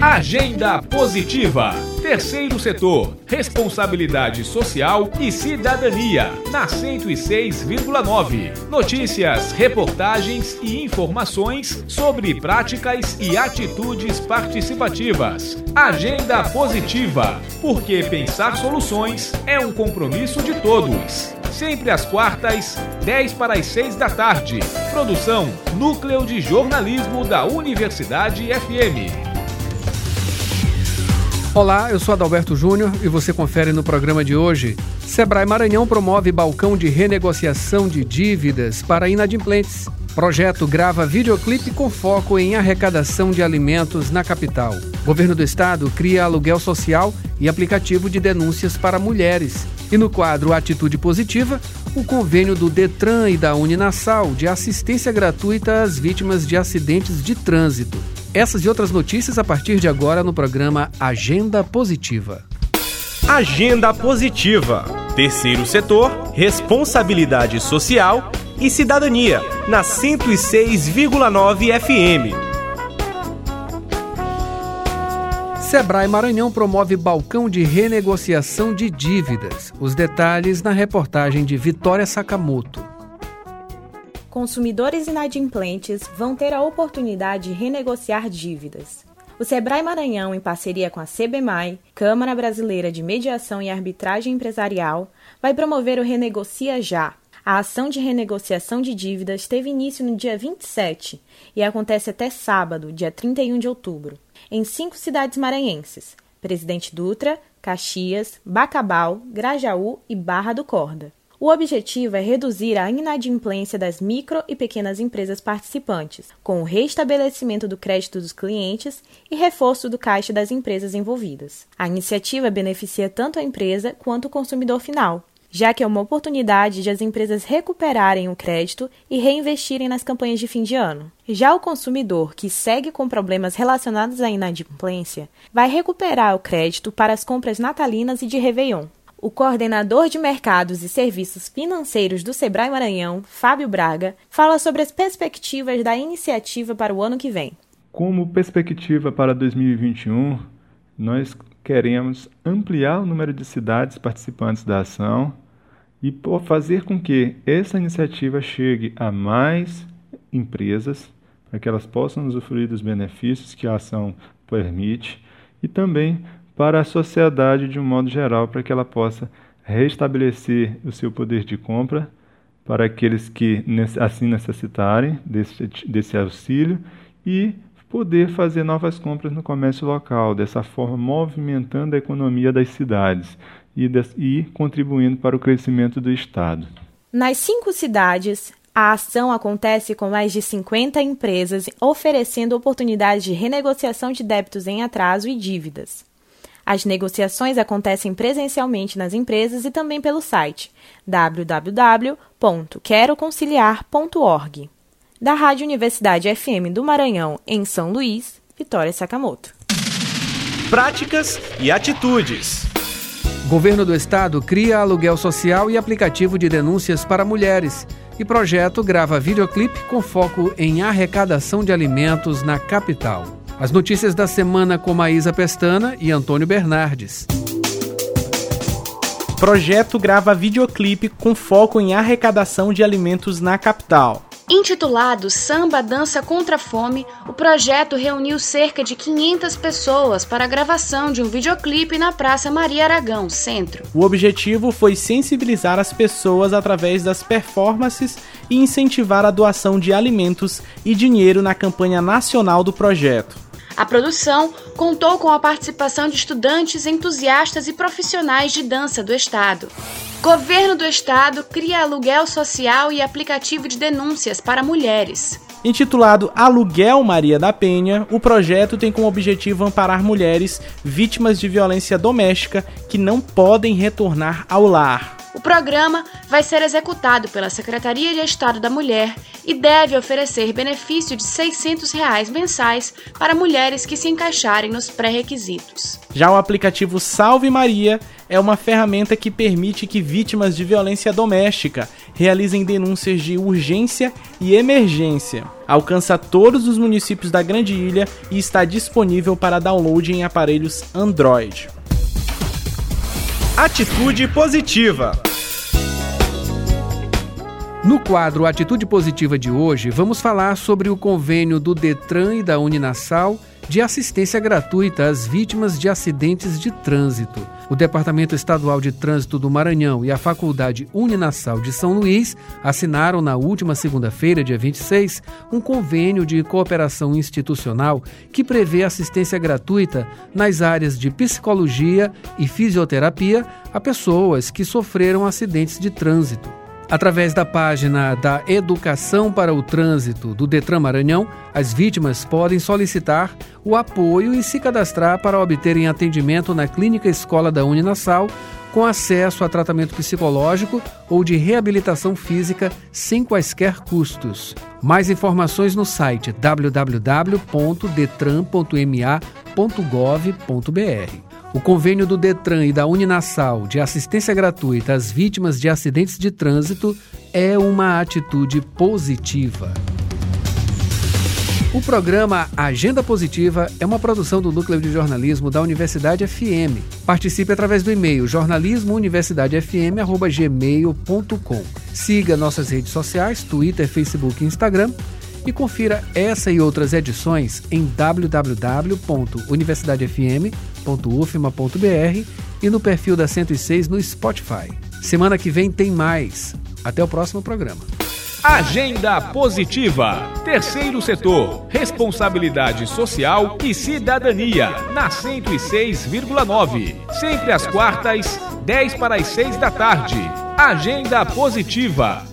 Agenda Positiva. Terceiro setor, responsabilidade social e cidadania, na 106,9. Notícias, reportagens e informações sobre práticas e atitudes participativas. Agenda Positiva, porque pensar soluções é um compromisso de todos. Sempre às quartas, 10 para as 6 da tarde. Produção Núcleo de Jornalismo da Universidade FM. Olá, eu sou Adalberto Júnior e você confere no programa de hoje. Sebrae Maranhão promove balcão de renegociação de dívidas para inadimplentes. Projeto grava videoclipe com foco em arrecadação de alimentos na capital. Governo do Estado cria aluguel social e aplicativo de denúncias para mulheres. E no quadro Atitude Positiva, o convênio do Detran e da Uninassal de assistência gratuita às vítimas de acidentes de trânsito. Essas e outras notícias a partir de agora no programa Agenda Positiva. Agenda Positiva. Terceiro setor, responsabilidade social e cidadania, na 106,9 FM. Sebrae Maranhão promove balcão de renegociação de dívidas. Os detalhes na reportagem de Vitória Sakamoto consumidores inadimplentes vão ter a oportunidade de renegociar dívidas. O Sebrae Maranhão, em parceria com a CBMAI, Câmara Brasileira de Mediação e Arbitragem Empresarial, vai promover o Renegocia Já. A ação de renegociação de dívidas teve início no dia 27 e acontece até sábado, dia 31 de outubro, em cinco cidades maranhenses: Presidente Dutra, Caxias, Bacabal, Grajaú e Barra do Corda. O objetivo é reduzir a inadimplência das micro e pequenas empresas participantes, com o restabelecimento do crédito dos clientes e reforço do caixa das empresas envolvidas. A iniciativa beneficia tanto a empresa quanto o consumidor final, já que é uma oportunidade de as empresas recuperarem o crédito e reinvestirem nas campanhas de fim de ano. Já o consumidor que segue com problemas relacionados à inadimplência vai recuperar o crédito para as compras natalinas e de Réveillon. O coordenador de mercados e serviços financeiros do Sebrae Maranhão, Fábio Braga, fala sobre as perspectivas da iniciativa para o ano que vem. Como perspectiva para 2021, nós queremos ampliar o número de cidades participantes da ação e fazer com que essa iniciativa chegue a mais empresas, para que elas possam usufruir dos benefícios que a ação permite e também para a sociedade de um modo geral, para que ela possa restabelecer o seu poder de compra para aqueles que assim necessitarem desse, desse auxílio e poder fazer novas compras no comércio local, dessa forma movimentando a economia das cidades e, e contribuindo para o crescimento do Estado. Nas cinco cidades, a ação acontece com mais de 50 empresas oferecendo oportunidades de renegociação de débitos em atraso e dívidas. As negociações acontecem presencialmente nas empresas e também pelo site www.queroconciliar.org. Da Rádio Universidade FM do Maranhão, em São Luís, Vitória Sakamoto. Práticas e atitudes. Governo do Estado cria aluguel social e aplicativo de denúncias para mulheres. E projeto grava videoclipe com foco em arrecadação de alimentos na capital. As notícias da semana com Maísa Pestana e Antônio Bernardes. Projeto grava videoclipe com foco em arrecadação de alimentos na capital. Intitulado Samba Dança contra a Fome, o projeto reuniu cerca de 500 pessoas para a gravação de um videoclipe na Praça Maria Aragão, centro. O objetivo foi sensibilizar as pessoas através das performances e incentivar a doação de alimentos e dinheiro na campanha nacional do projeto. A produção contou com a participação de estudantes entusiastas e profissionais de dança do Estado. Governo do Estado cria aluguel social e aplicativo de denúncias para mulheres. Intitulado Aluguel Maria da Penha, o projeto tem como objetivo amparar mulheres vítimas de violência doméstica que não podem retornar ao lar. O programa vai ser executado pela Secretaria de Estado da Mulher e deve oferecer benefício de 600 reais mensais para mulheres que se encaixarem nos pré-requisitos. Já o aplicativo Salve Maria é uma ferramenta que permite que vítimas de violência doméstica realizem denúncias de urgência e emergência. Alcança todos os municípios da Grande Ilha e está disponível para download em aparelhos Android. Atitude positiva. No quadro Atitude Positiva de hoje, vamos falar sobre o convênio do Detran e da Uninasal de assistência gratuita às vítimas de acidentes de trânsito. O Departamento Estadual de Trânsito do Maranhão e a Faculdade Uninasal de São Luís assinaram na última segunda-feira, dia 26, um convênio de cooperação institucional que prevê assistência gratuita nas áreas de psicologia e fisioterapia a pessoas que sofreram acidentes de trânsito. Através da página da Educação para o Trânsito do Detran Maranhão, as vítimas podem solicitar o apoio e se cadastrar para obterem atendimento na Clínica Escola da Uninasal, com acesso a tratamento psicológico ou de reabilitação física sem quaisquer custos. Mais informações no site www.detran.ma.gov.br. O convênio do Detran e da Uninasal de assistência gratuita às vítimas de acidentes de trânsito é uma atitude positiva. O programa Agenda Positiva é uma produção do Núcleo de Jornalismo da Universidade FM. Participe através do e-mail jornalismouniversidadefm.gmail.com. Siga nossas redes sociais, Twitter, Facebook e Instagram e confira essa e outras edições em www.universidadefm.ufma.br e no perfil da 106 no Spotify. Semana que vem tem mais. Até o próximo programa. Agenda Positiva. Terceiro setor. Responsabilidade social e cidadania. Na 106,9. Sempre às quartas, 10 para as 6 da tarde. Agenda Positiva